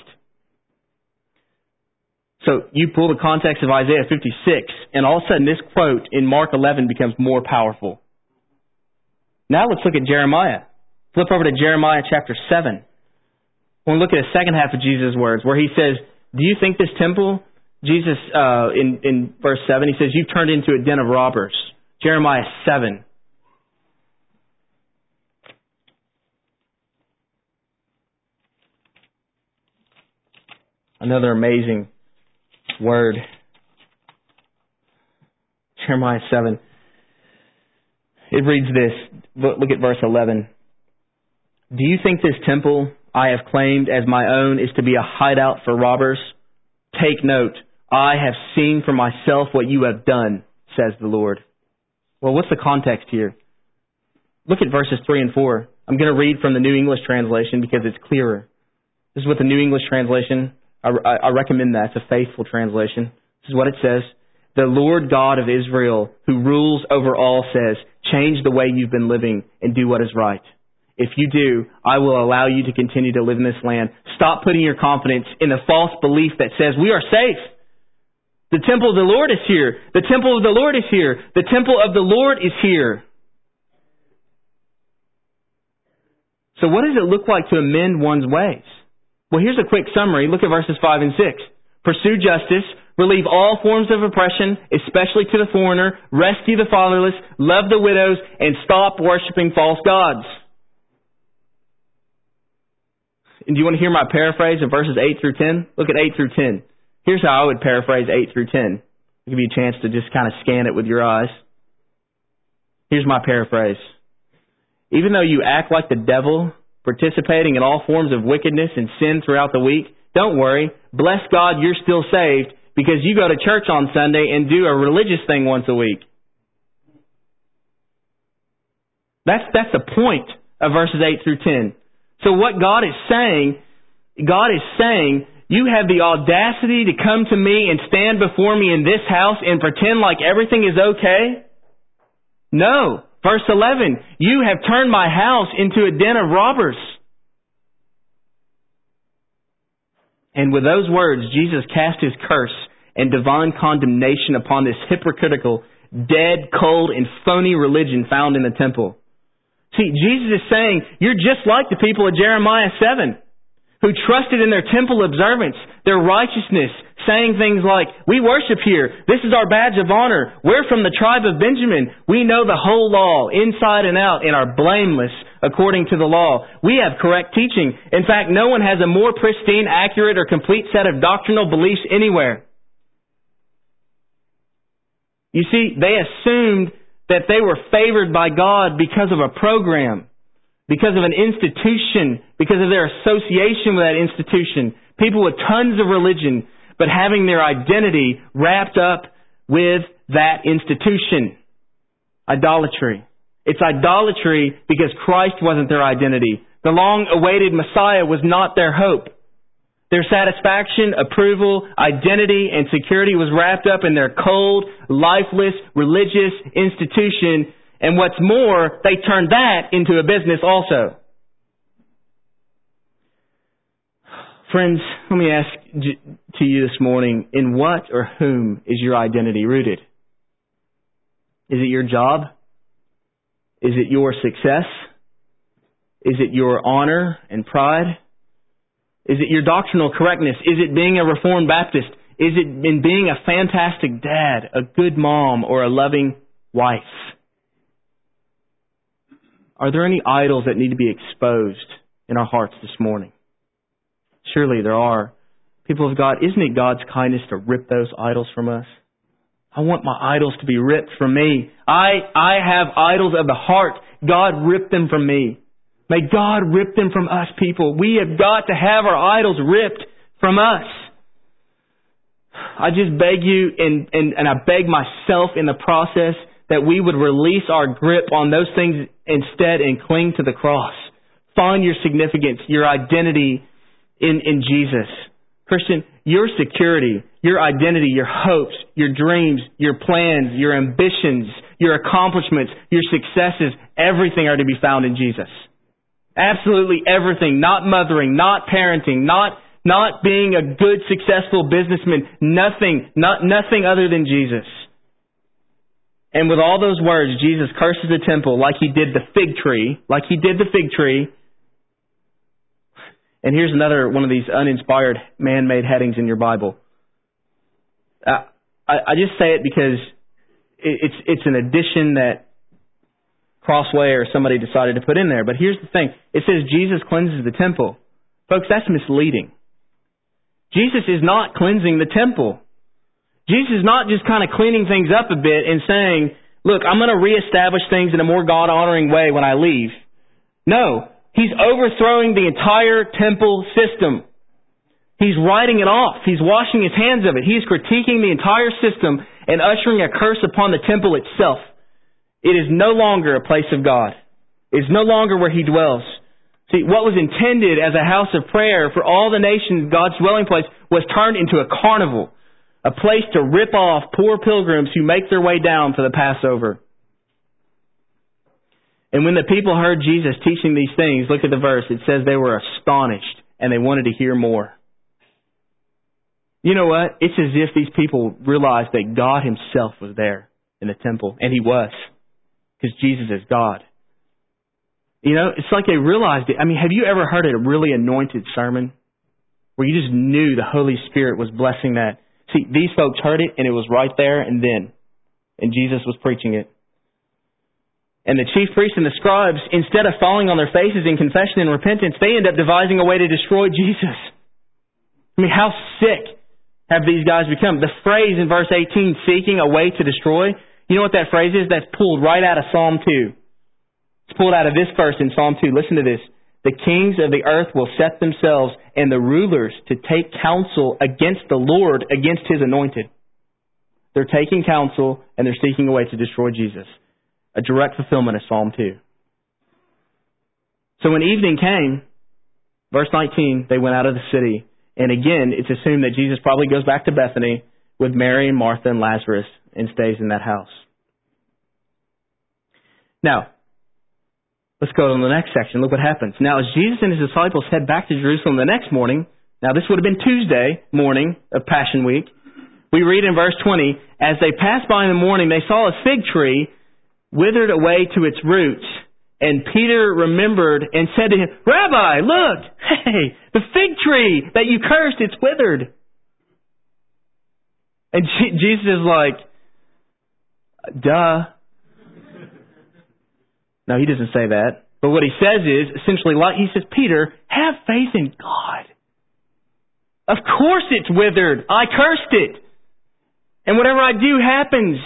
So you pull the context of Isaiah 56, and all of a sudden this quote in Mark 11 becomes more powerful. Now let's look at Jeremiah. Flip over to Jeremiah chapter 7. We'll look at the second half of Jesus' words where he says, Do you think this temple, Jesus, uh, in, in verse 7, he says, You've turned into a den of robbers. Jeremiah 7. Another amazing word. Jeremiah 7. It reads this. Look at verse 11. Do you think this temple I have claimed as my own is to be a hideout for robbers? Take note. I have seen for myself what you have done, says the Lord. Well, what's the context here? Look at verses 3 and 4. I'm going to read from the New English translation because it's clearer. This is what the New English translation, I, I, I recommend that. It's a faithful translation. This is what it says. The Lord God of Israel, who rules over all, says, change the way you've been living and do what is right. If you do, I will allow you to continue to live in this land. Stop putting your confidence in the false belief that says we are safe. The temple of the Lord is here. The temple of the Lord is here. The temple of the Lord is here. So what does it look like to amend one's ways? Well, here's a quick summary. Look at verses 5 and 6. Pursue justice, relieve all forms of oppression, especially to the foreigner, rescue the fatherless, love the widows, and stop worshiping false gods. And do you want to hear my paraphrase of verses 8 through 10? Look at 8 through 10. Here's how I would paraphrase 8 through 10. I'll give you a chance to just kind of scan it with your eyes. Here's my paraphrase. Even though you act like the devil, participating in all forms of wickedness and sin throughout the week, don't worry. Bless God, you're still saved because you go to church on Sunday and do a religious thing once a week. That's, that's the point of verses 8 through 10. So what God is saying, God is saying, you have the audacity to come to me and stand before me in this house and pretend like everything is okay? No. Verse 11, you have turned my house into a den of robbers. And with those words, Jesus cast his curse and divine condemnation upon this hypocritical, dead, cold, and phony religion found in the temple. See, Jesus is saying, you're just like the people of Jeremiah 7, who trusted in their temple observance, their righteousness, saying things like, we worship here, this is our badge of honor, we're from the tribe of Benjamin, we know the whole law, inside and out, and are blameless according to the law. We have correct teaching. In fact, no one has a more pristine, accurate, or complete set of doctrinal beliefs anywhere. You see, they assumed that they were favored by God because of a program, because of an institution, because of their association with that institution. People with tons of religion, but having their identity wrapped up with that institution. Idolatry. It's idolatry because Christ wasn't their identity. The long awaited Messiah was not their hope. Their satisfaction, approval, identity, and security was wrapped up in their cold, lifeless, religious institution. And what's more, they turned that into a business also. Friends, let me ask to you this morning, in what or whom is your identity rooted? Is it your job? Is it your success? Is it your honor and pride? Is it your doctrinal correctness? Is it being a Reformed Baptist? Is it in being a fantastic dad, a good mom, or a loving wife? Are there any idols that need to be exposed in our hearts this morning? Surely there are. People of God, isn't it God's kindness to rip those idols from us? I want my idols to be ripped from me. I, I have idols of the heart. God ripped them from me. May God rip them from us, people. We have got to have our idols ripped from us. I just beg you, and, and, and I beg myself in the process, that we would release our grip on those things instead and cling to the cross. Find your significance, your identity in, in Jesus. Christian, your security, your identity, your hopes, your dreams, your plans, your ambitions, your accomplishments, your successes, everything are to be found in Jesus. Absolutely everything. Not mothering, not parenting, not, not being a good, successful businessman. Nothing, not, nothing other than Jesus. And with all those words, Jesus curses the temple like he did the fig tree, like he did the fig tree. And here's another one of these uninspired man-made headings in your Bible. Uh, I, I just say it because it's it's an addition that Crossway or somebody decided to put in there. But here's the thing. It says Jesus cleanses the temple. Folks, that's misleading. Jesus is not cleansing the temple. Jesus is not just kind of cleaning things up a bit and saying, look, I'm going to reestablish things in a more God-honoring way when I leave. No. He's overthrowing the entire temple system. He's writing it off. He's washing his hands of it. He's critiquing the entire system and ushering a curse upon the temple itself. It is no longer a place of God. It's no longer where He dwells. See, what was intended as a house of prayer for all the nations, God's dwelling place, was turned into a carnival, a place to rip off poor pilgrims who make their way down for the Passover. And when the people heard Jesus teaching these things, look at the verse. It says they were astonished and they wanted to hear more. You know what? It's as if these people realized that God Himself was there in the temple, and He was, because Jesus is God. You know, it's like they realized it. I mean, have you ever heard a really anointed sermon where you just knew the Holy Spirit was blessing that? See, these folks heard it, and it was right there and then, and Jesus was preaching it. And the chief priests and the scribes, instead of falling on their faces in confession and repentance, they end up devising a way to destroy Jesus. I mean, how sick have these guys become? The phrase in verse 18, seeking a way to destroy, you know what that phrase is? That's pulled right out of Psalm 2. It's pulled out of this verse in Psalm 2. Listen to this. The kings of the earth will set themselves and the rulers to take counsel against the Lord, against his anointed. They're taking counsel and they're seeking a way to destroy Jesus a direct fulfillment of Psalm 2. So when evening came, verse 19, they went out of the city. And again, it's assumed that Jesus probably goes back to Bethany with Mary and Martha and Lazarus and stays in that house. Now, let's go to the next section. Look what happens. Now, as Jesus and his disciples head back to Jerusalem the next morning, now this would have been Tuesday morning of Passion Week, we read in verse 20, as they passed by in the morning, they saw a fig tree withered away to its roots. And Peter remembered and said to him, Rabbi, look, hey, the fig tree that you cursed, it's withered. And Jesus is like, duh. No, he doesn't say that. But what he says is, essentially, like he says, Peter, have faith in God. Of course it's withered. I cursed it. And whatever I do happens.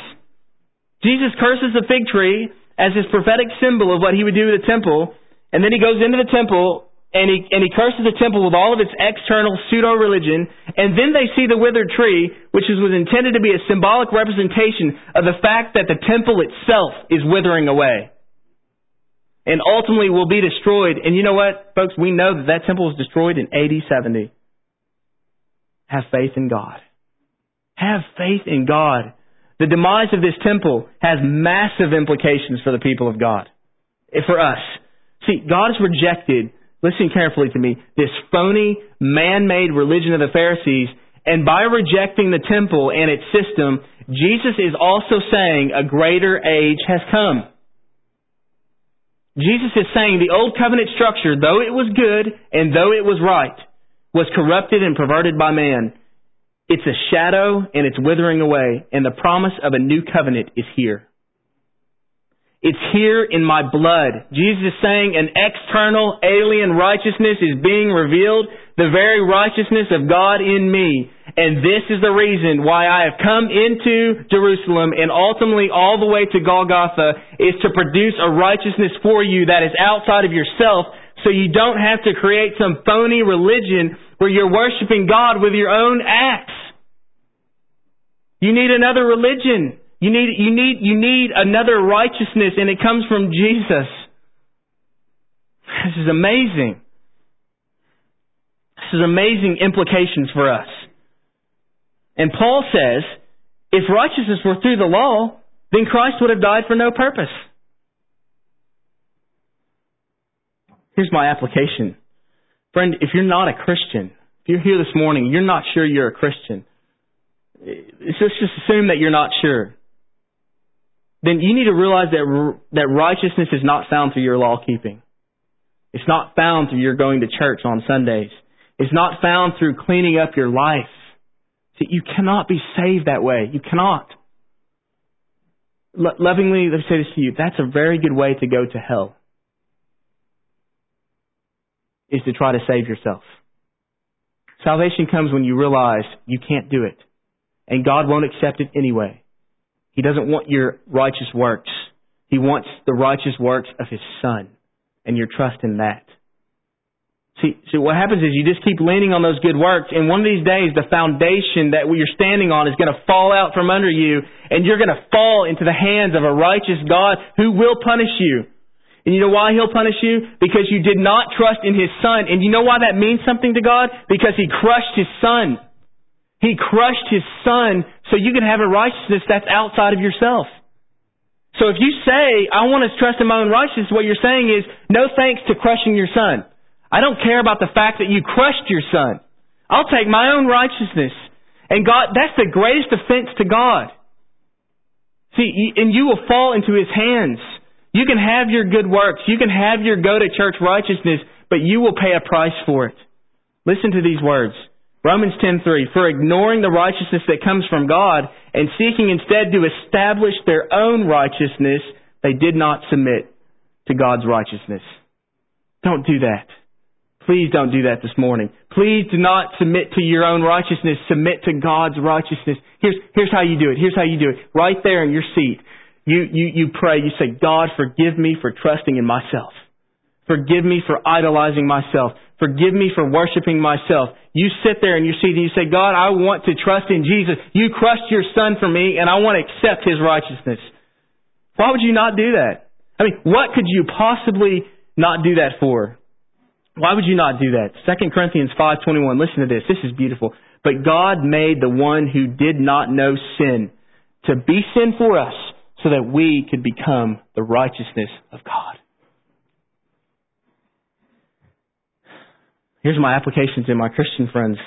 Jesus curses the fig tree as his prophetic symbol of what he would do with the temple, and then he goes into the temple and he and he curses the temple with all of its external pseudo religion, and then they see the withered tree, which is, was intended to be a symbolic representation of the fact that the temple itself is withering away. And ultimately will be destroyed. And you know what, folks? We know that that temple was destroyed in AD 70. Have faith in God. Have faith in God. The demise of this temple has massive implications for the people of God, for us. See, God has rejected, listen carefully to me, this phony, man-made religion of the Pharisees, and by rejecting the temple and its system, Jesus is also saying a greater age has come. Jesus is saying the old covenant structure, though it was good and though it was right, was corrupted and perverted by man. It's a shadow and it's withering away, and the promise of a new covenant is here. It's here in my blood. Jesus is saying an external alien righteousness is being revealed, the very righteousness of God in me. And this is the reason why I have come into Jerusalem and ultimately all the way to Golgotha is to produce a righteousness for you that is outside of yourself so you don't have to create some phony religion where you're worshiping God with your own acts. You need another religion. You need, you need, you need another righteousness, and it comes from Jesus. This is amazing. This is amazing implications for us. And Paul says, if righteousness were through the law, then Christ would have died for no purpose. Here's my application. Friend, if you're not a Christian, if you're here this morning, you're not sure you're a Christian, let's just assume that you're not sure. Then you need to realize that that righteousness is not found through your law keeping. It's not found through your going to church on Sundays. It's not found through cleaning up your life. See, you cannot be saved that way. You cannot. Lo- lovingly, let me say this to you. That's a very good way to go to hell. Is to try to save yourself. Salvation comes when you realize you can't do it and God won't accept it anyway. He doesn't want your righteous works. He wants the righteous works of His Son, and your trust in that. See, see, what happens is you just keep leaning on those good works, and one of these days the foundation that you're standing on is going to fall out from under you, and you're going to fall into the hands of a righteous God who will punish you. And you know why He'll punish you? Because you did not trust in His Son. And you know why that means something to God? Because He crushed His Son. He crushed his son so you can have a righteousness that's outside of yourself. So if you say, I want to trust in my own righteousness, what you're saying is, no thanks to crushing your son. I don't care about the fact that you crushed your son. I'll take my own righteousness. And God, that's the greatest offense to God. See, and you will fall into His hands. You can have your good works. You can have your go to church righteousness, but you will pay a price for it. Listen to these words. Romans 10:3 For ignoring the righteousness that comes from God and seeking instead to establish their own righteousness, they did not submit to God's righteousness. Don't do that. Please don't do that this morning. Please do not submit to your own righteousness. Submit to God's righteousness. Here's, here's how you do it. Here's how you do it. Right there in your seat. You, you, you pray. You say, God, forgive me for trusting in myself. Forgive me for idolizing myself. Forgive me for worshiping myself. You sit there in your seat and you say, God, I want to trust in Jesus. You crushed your son for me and I want to accept his righteousness. Why would you not do that? I mean, what could you possibly not do that for? Why would you not do that? 2 Corinthians 5:21. Listen to this. This is beautiful. But God made the one who did not know sin to be sin for us so that we could become the righteousness of God. Here's my application to my Christian friends,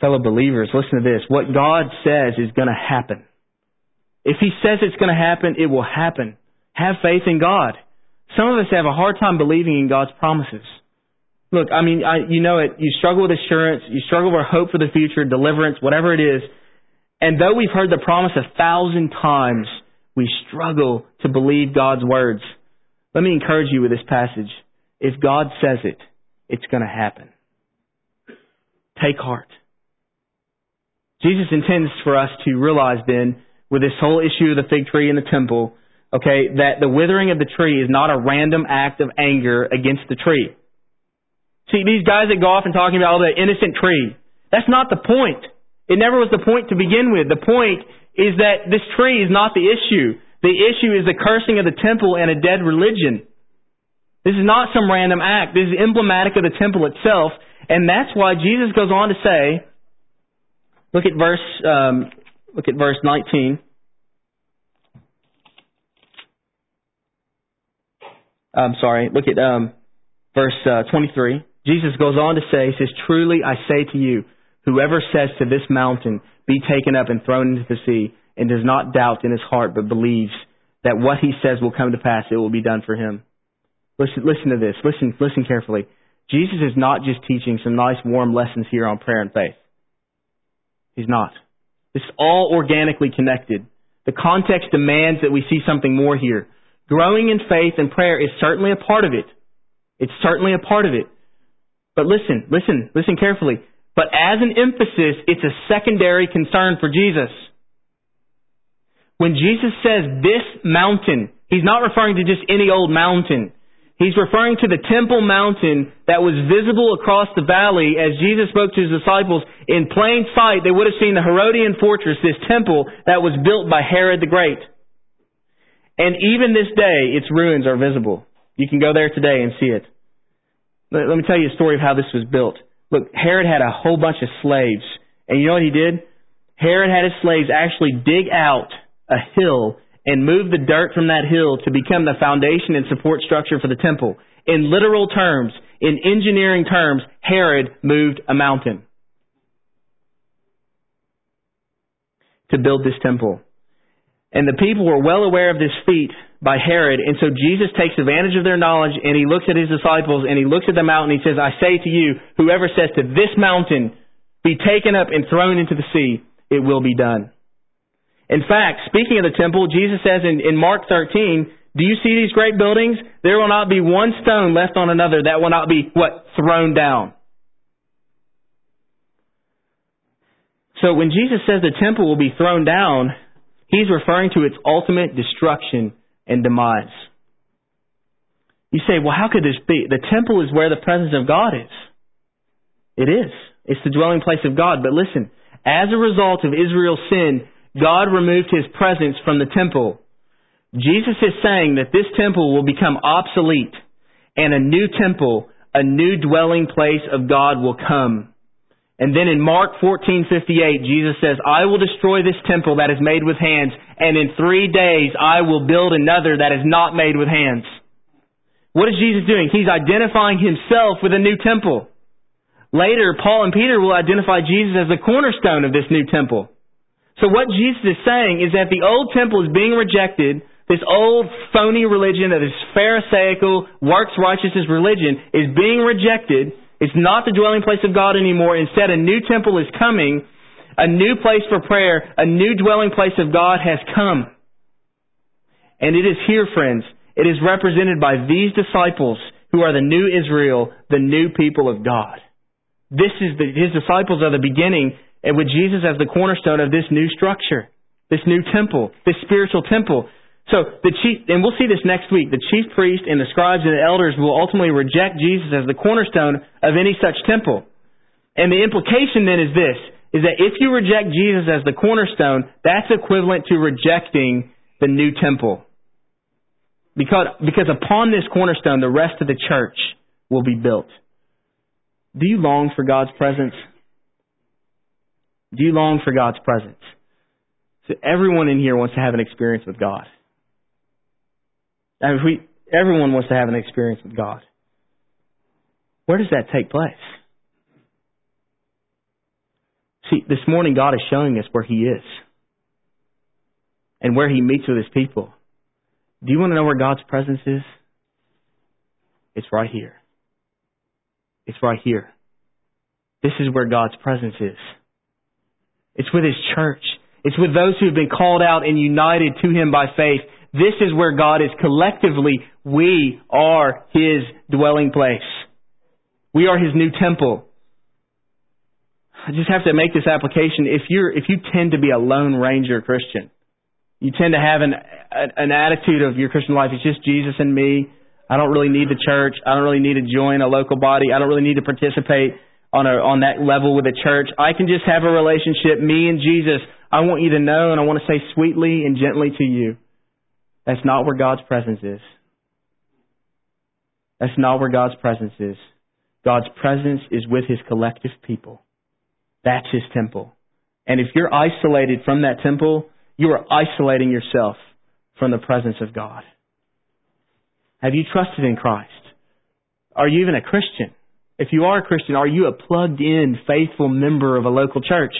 fellow believers. Listen to this. What God says is going to happen. If He says it's going to happen, it will happen. Have faith in God. Some of us have a hard time believing in God's promises. Look, I mean, I, you know it. You struggle with assurance. You struggle with hope for the future, deliverance, whatever it is. And though we've heard the promise a thousand times, we struggle to believe God's words. Let me encourage you with this passage. If God says it, it's going to happen. Take heart. Jesus intends for us to realize then, with this whole issue of the fig tree and the temple, okay, that the withering of the tree is not a random act of anger against the tree. See, these guys that go off and talking about oh, the innocent tree, that's not the point. It never was the point to begin with. The point is that this tree is not the issue. The issue is the cursing of the temple and a dead religion. This is not some random act. This is emblematic of the temple itself. And that's why Jesus goes on to say, look at verse, um, look at verse 19. I'm sorry, look at um, verse uh, 23. Jesus goes on to say, he says, Truly I say to you, whoever says to this mountain, be taken up and thrown into the sea, and does not doubt in his heart, but believes that what he says will come to pass, it will be done for him. Listen, listen to this. Listen, listen carefully. Jesus is not just teaching some nice warm lessons here on prayer and faith. He's not. It's all organically connected. The context demands that we see something more here. Growing in faith and prayer is certainly a part of it. It's certainly a part of it. But listen, listen, listen carefully. But as an emphasis, it's a secondary concern for Jesus. When Jesus says this mountain, he's not referring to just any old mountain. He's referring to the temple mountain that was visible across the valley as Jesus spoke to his disciples. In plain sight, they would have seen the Herodian fortress, this temple that was built by Herod the Great. And even this day, its ruins are visible. You can go there today and see it. Let me tell you a story of how this was built. Look, Herod had a whole bunch of slaves. And you know what he did? Herod had his slaves actually dig out a hill and moved the dirt from that hill to become the foundation and support structure for the temple. In literal terms, in engineering terms, Herod moved a mountain to build this temple. And the people were well aware of this feat by Herod, and so Jesus takes advantage of their knowledge and he looks at his disciples and he looks at the mountain and he says, I say to you, whoever says to this mountain, be taken up and thrown into the sea, it will be done. In fact, speaking of the temple, Jesus says in, in Mark 13, do you see these great buildings? There will not be one stone left on another that will not be, what, thrown down. So when Jesus says the temple will be thrown down, he's referring to its ultimate destruction and demise. You say, well, how could this be? The temple is where the presence of God is. It is. It's the dwelling place of God. But listen, as a result of Israel's sin, God removed his presence from the temple. Jesus is saying that this temple will become obsolete and a new temple, a new dwelling place of God will come. And then in Mark 14:58, Jesus says, "I will destroy this temple that is made with hands, and in 3 days I will build another that is not made with hands." What is Jesus doing? He's identifying himself with a new temple. Later, Paul and Peter will identify Jesus as the cornerstone of this new temple. So what Jesus is saying is that the old temple is being rejected. This old phony religion, that is Pharisaical, works righteousness religion, is being rejected. It's not the dwelling place of God anymore. Instead, a new temple is coming. A new place for prayer, a new dwelling place of God has come. And it is here, friends. It is represented by these disciples who are the new Israel, the new people of God. This is the, his disciples are the beginning, and with Jesus as the cornerstone of this new structure, this new temple, this spiritual temple. So the chief, and we'll see this next week. The chief priest and the scribes and the elders will ultimately reject Jesus as the cornerstone of any such temple. And the implication then is this: is that if you reject Jesus as the cornerstone, that's equivalent to rejecting the new temple. Because, because upon this cornerstone, the rest of the church will be built. Do you long for God's presence? Do you long for God's presence? So everyone in here wants to have an experience with God. I mean, we, everyone wants to have an experience with God. Where does that take place? See, this morning God is showing us where He is and where He meets with His people. Do you want to know where God's presence is? It's right here. It's right here. This is where God's presence is. It's with His church. It's with those who have been called out and united to Him by faith. This is where God is collectively. We are His dwelling place. We are His new temple. I just have to make this application. If you're, if you tend to be a lone ranger Christian, you tend to have an an attitude of your Christian life. It's just Jesus and me. I don't really need the church. I don't really need to join a local body. I don't really need to participate on a on that level with the church. I can just have a relationship, me and Jesus. I want you to know, and I want to say sweetly and gently to you, that's not where God's presence is. That's not where God's presence is. God's presence is with His collective people. That's His temple. And if you're isolated from that temple, you are isolating yourself from the presence of God. Have you trusted in Christ? Are you even a Christian? If you are a Christian, are you a plugged in, faithful member of a local church?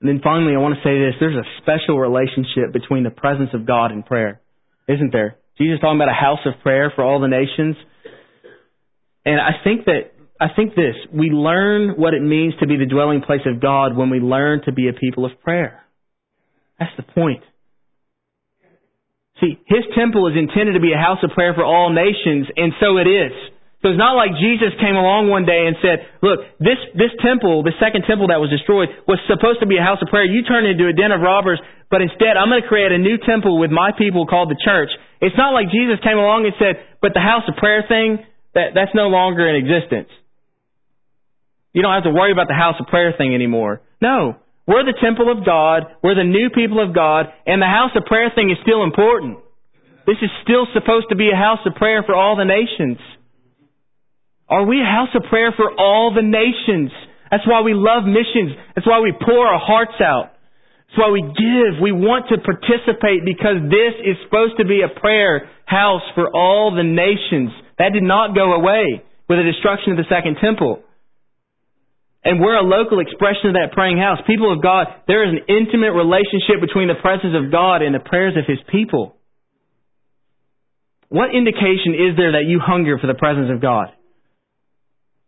And then finally, I want to say this. There's a special relationship between the presence of God and prayer, isn't there? Jesus talking about a house of prayer for all the nations. And I think that I think this, we learn what it means to be the dwelling place of God when we learn to be a people of prayer. That's the point. See, His temple is intended to be a house of prayer for all nations, and so it is. So it's not like Jesus came along one day and said, look, this, this temple, the second temple that was destroyed, was supposed to be a house of prayer. You turned it into a den of robbers, but instead I'm going to create a new temple with my people called the church. It's not like Jesus came along and said, but the house of prayer thing, that, that's no longer in existence. You don't have to worry about the house of prayer thing anymore. No. We're the temple of God. We're the new people of God. And the house of prayer thing is still important. This is still supposed to be a house of prayer for all the nations. Are we a house of prayer for all the nations? That's why we love missions. That's why we pour our hearts out. That's why we give. We want to participate because this is supposed to be a prayer house for all the nations. That did not go away with the destruction of the second temple. And we're a local expression of that praying house. People of God, there is an intimate relationship between the presence of God and the prayers of His people. What indication is there that you hunger for the presence of God?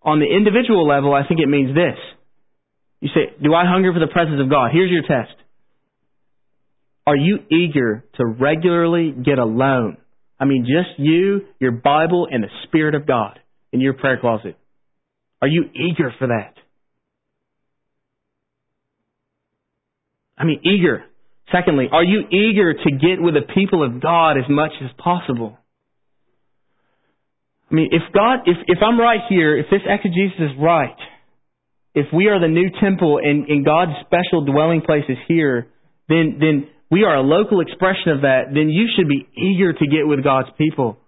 On the individual level, I think it means this. You say, Do I hunger for the presence of God? Here's your test. Are you eager to regularly get alone? I mean, just you, your Bible, and the Spirit of God in your prayer closet. Are you eager for that? I mean, eager. Secondly, are you eager to get with the people of God as much as possible? I mean, if God, if, if I'm right here, if this exegesis is right, if we are the new temple and, and God's special dwelling place is here, then, then we are a local expression of that, then you should be eager to get with God's people.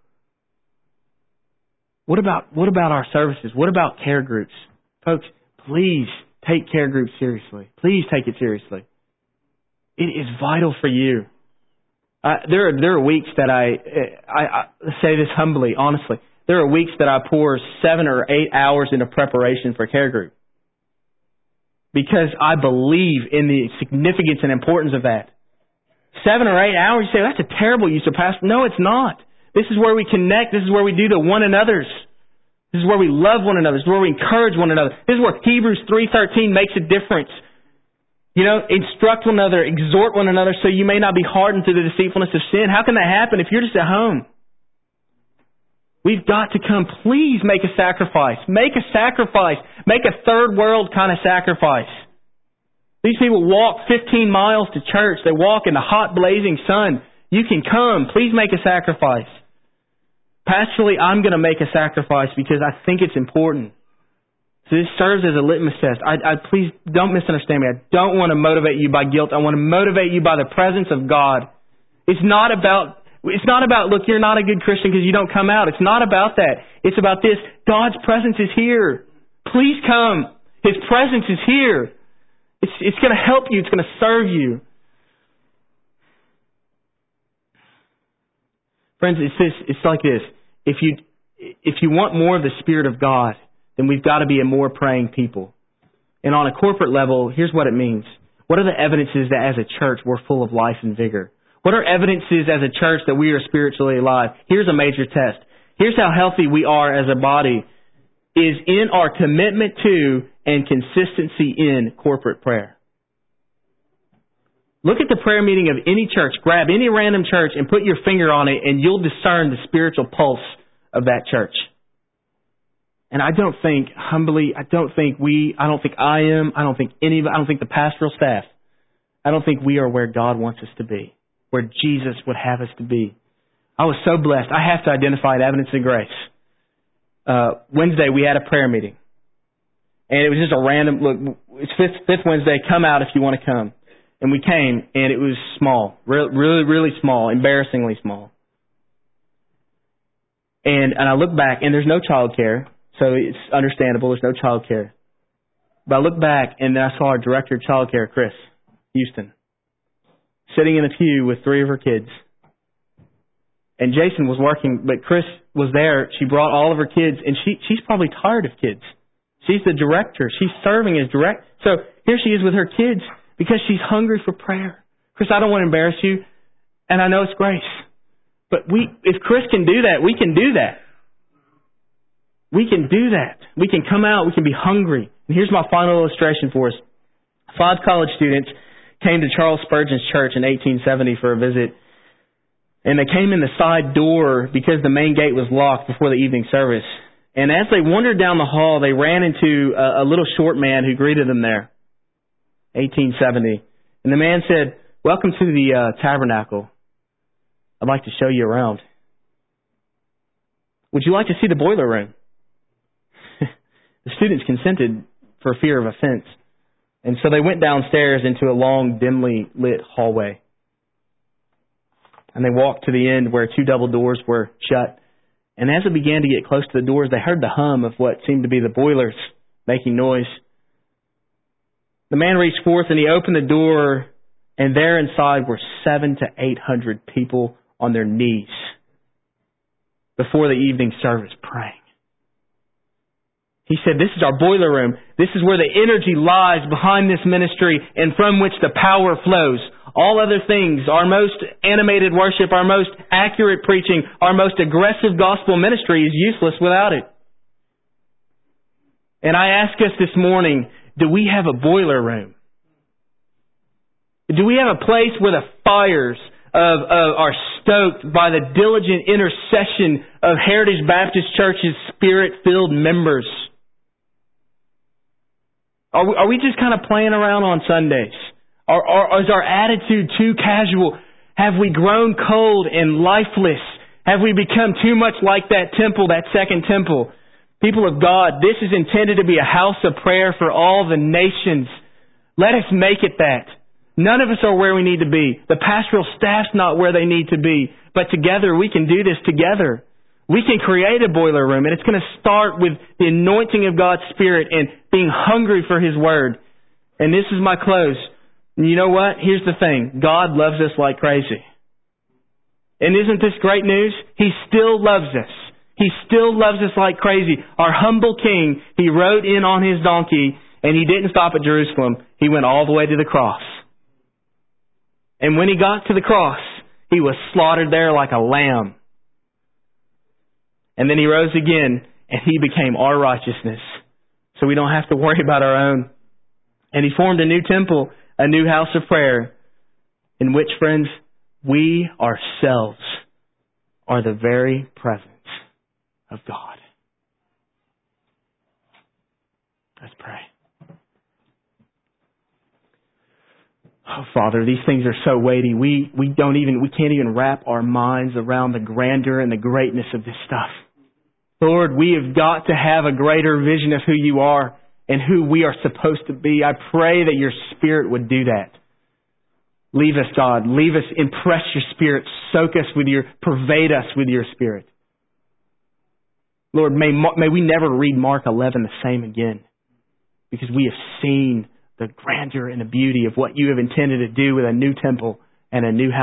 What about, what about our services? What about care groups? Folks, please take care groups seriously. Please take it seriously. It is vital for you. Uh, there are there are weeks that I, I I say this humbly, honestly. There are weeks that I pour seven or eight hours into preparation for care group because I believe in the significance and importance of that. Seven or eight hours, you say that's a terrible use of pastor. No, it's not. This is where we connect. This is where we do to one another's. This is where we love one another. This is where we encourage one another. This is where Hebrews 3.13 makes a difference. You know, instruct one another, exhort one another so you may not be hardened through the deceitfulness of sin. How can that happen if you're just at home? We've got to come. Please make a sacrifice. Make a sacrifice. Make a third world kind of sacrifice. These people walk 15 miles to church. They walk in the hot blazing sun. You can come. Please make a sacrifice. Pastorally, I'm going to make a sacrifice because I think it's important. So this serves as a litmus test. I, I please don't misunderstand me. I don't want to motivate you by guilt. I want to motivate you by the presence of God. It's not about it's not about look you're not a good Christian because you don't come out. It's not about that. It's about this. God's presence is here. Please come. His presence is here. It's it's going to help you. It's going to serve you. Friends, it's this, it's like this. If you, if you want more of the Spirit of God, then we've got to be a more praying people. And on a corporate level, here's what it means. What are the evidences that as a church we're full of life and vigor? What are evidences as a church that we are spiritually alive? Here's a major test. Here's how healthy we are as a body is in our commitment to and consistency in corporate prayer. Look at the prayer meeting of any church. Grab any random church and put your finger on it, and you'll discern the spiritual pulse of that church. And I don't think, humbly, I don't think we, I don't think I am, I don't think any I don't think the pastoral staff, I don't think we are where God wants us to be, where Jesus would have us to be. I was so blessed. I have to identify evidence of grace. Uh, Wednesday we had a prayer meeting, and it was just a random look. It's fifth, fifth Wednesday. Come out if you want to come. And we came, and it was small, really, really, really small, embarrassingly small. And and I look back, and there's no child care, so it's understandable. There's no child care. But I look back, and then I saw our director of child care, Chris Houston, sitting in a pew with three of her kids. And Jason was working, but Chris was there. She brought all of her kids, and she she's probably tired of kids. She's the director. She's serving as direct. So here she is with her kids because she's hungry for prayer. Chris, I don't want to embarrass you, and I know it's grace. But we, if Chris can do that, we can do that. We can do that. We can come out, we can be hungry. And here's my final illustration for us. Five college students came to Charles Spurgeon's church in 1870 for a visit. And they came in the side door because the main gate was locked before the evening service. And as they wandered down the hall, they ran into a, a little short man who greeted them there. 1870. And the man said, Welcome to the uh, tabernacle. I'd like to show you around. Would you like to see the boiler room? the students consented for fear of offense. And so they went downstairs into a long, dimly lit hallway. And they walked to the end where two double doors were shut. And as they began to get close to the doors, they heard the hum of what seemed to be the boilers making noise. The man reached forth and he opened the door, and there inside were seven to eight hundred people on their knees before the evening service praying. He said, This is our boiler room. This is where the energy lies behind this ministry and from which the power flows. All other things, our most animated worship, our most accurate preaching, our most aggressive gospel ministry is useless without it. And I ask us this morning, do we have a boiler room? Do we have a place where the fires of, of are stoked by the diligent intercession of Heritage Baptist Church's spirit-filled members? Are we, are we just kind of playing around on Sundays? Or, or is our attitude too casual? Have we grown cold and lifeless? Have we become too much like that temple, that second temple? People of God, this is intended to be a house of prayer for all the nations. Let us make it that. None of us are where we need to be. The pastoral staff's not where they need to be. But together we can do this together. We can create a boiler room, and it's going to start with the anointing of God's Spirit and being hungry for His Word. And this is my close. And you know what? Here's the thing. God loves us like crazy. And isn't this great news? He still loves us. He still loves us like crazy. Our humble king, he rode in on his donkey and he didn't stop at Jerusalem. He went all the way to the cross. And when he got to the cross, he was slaughtered there like a lamb. And then he rose again and he became our righteousness. So we don't have to worry about our own. And he formed a new temple, a new house of prayer, in which, friends, we ourselves are the very presence of God. Let's pray. Oh, Father, these things are so weighty. We, we don't even, we can't even wrap our minds around the grandeur and the greatness of this stuff. Lord, we have got to have a greater vision of who you are and who we are supposed to be. I pray that your Spirit would do that. Leave us, God. Leave us, impress your Spirit. Soak us with your, pervade us with your Spirit. Lord, may, may we never read Mark 11 the same again because we have seen the grandeur and the beauty of what you have intended to do with a new temple and a new house.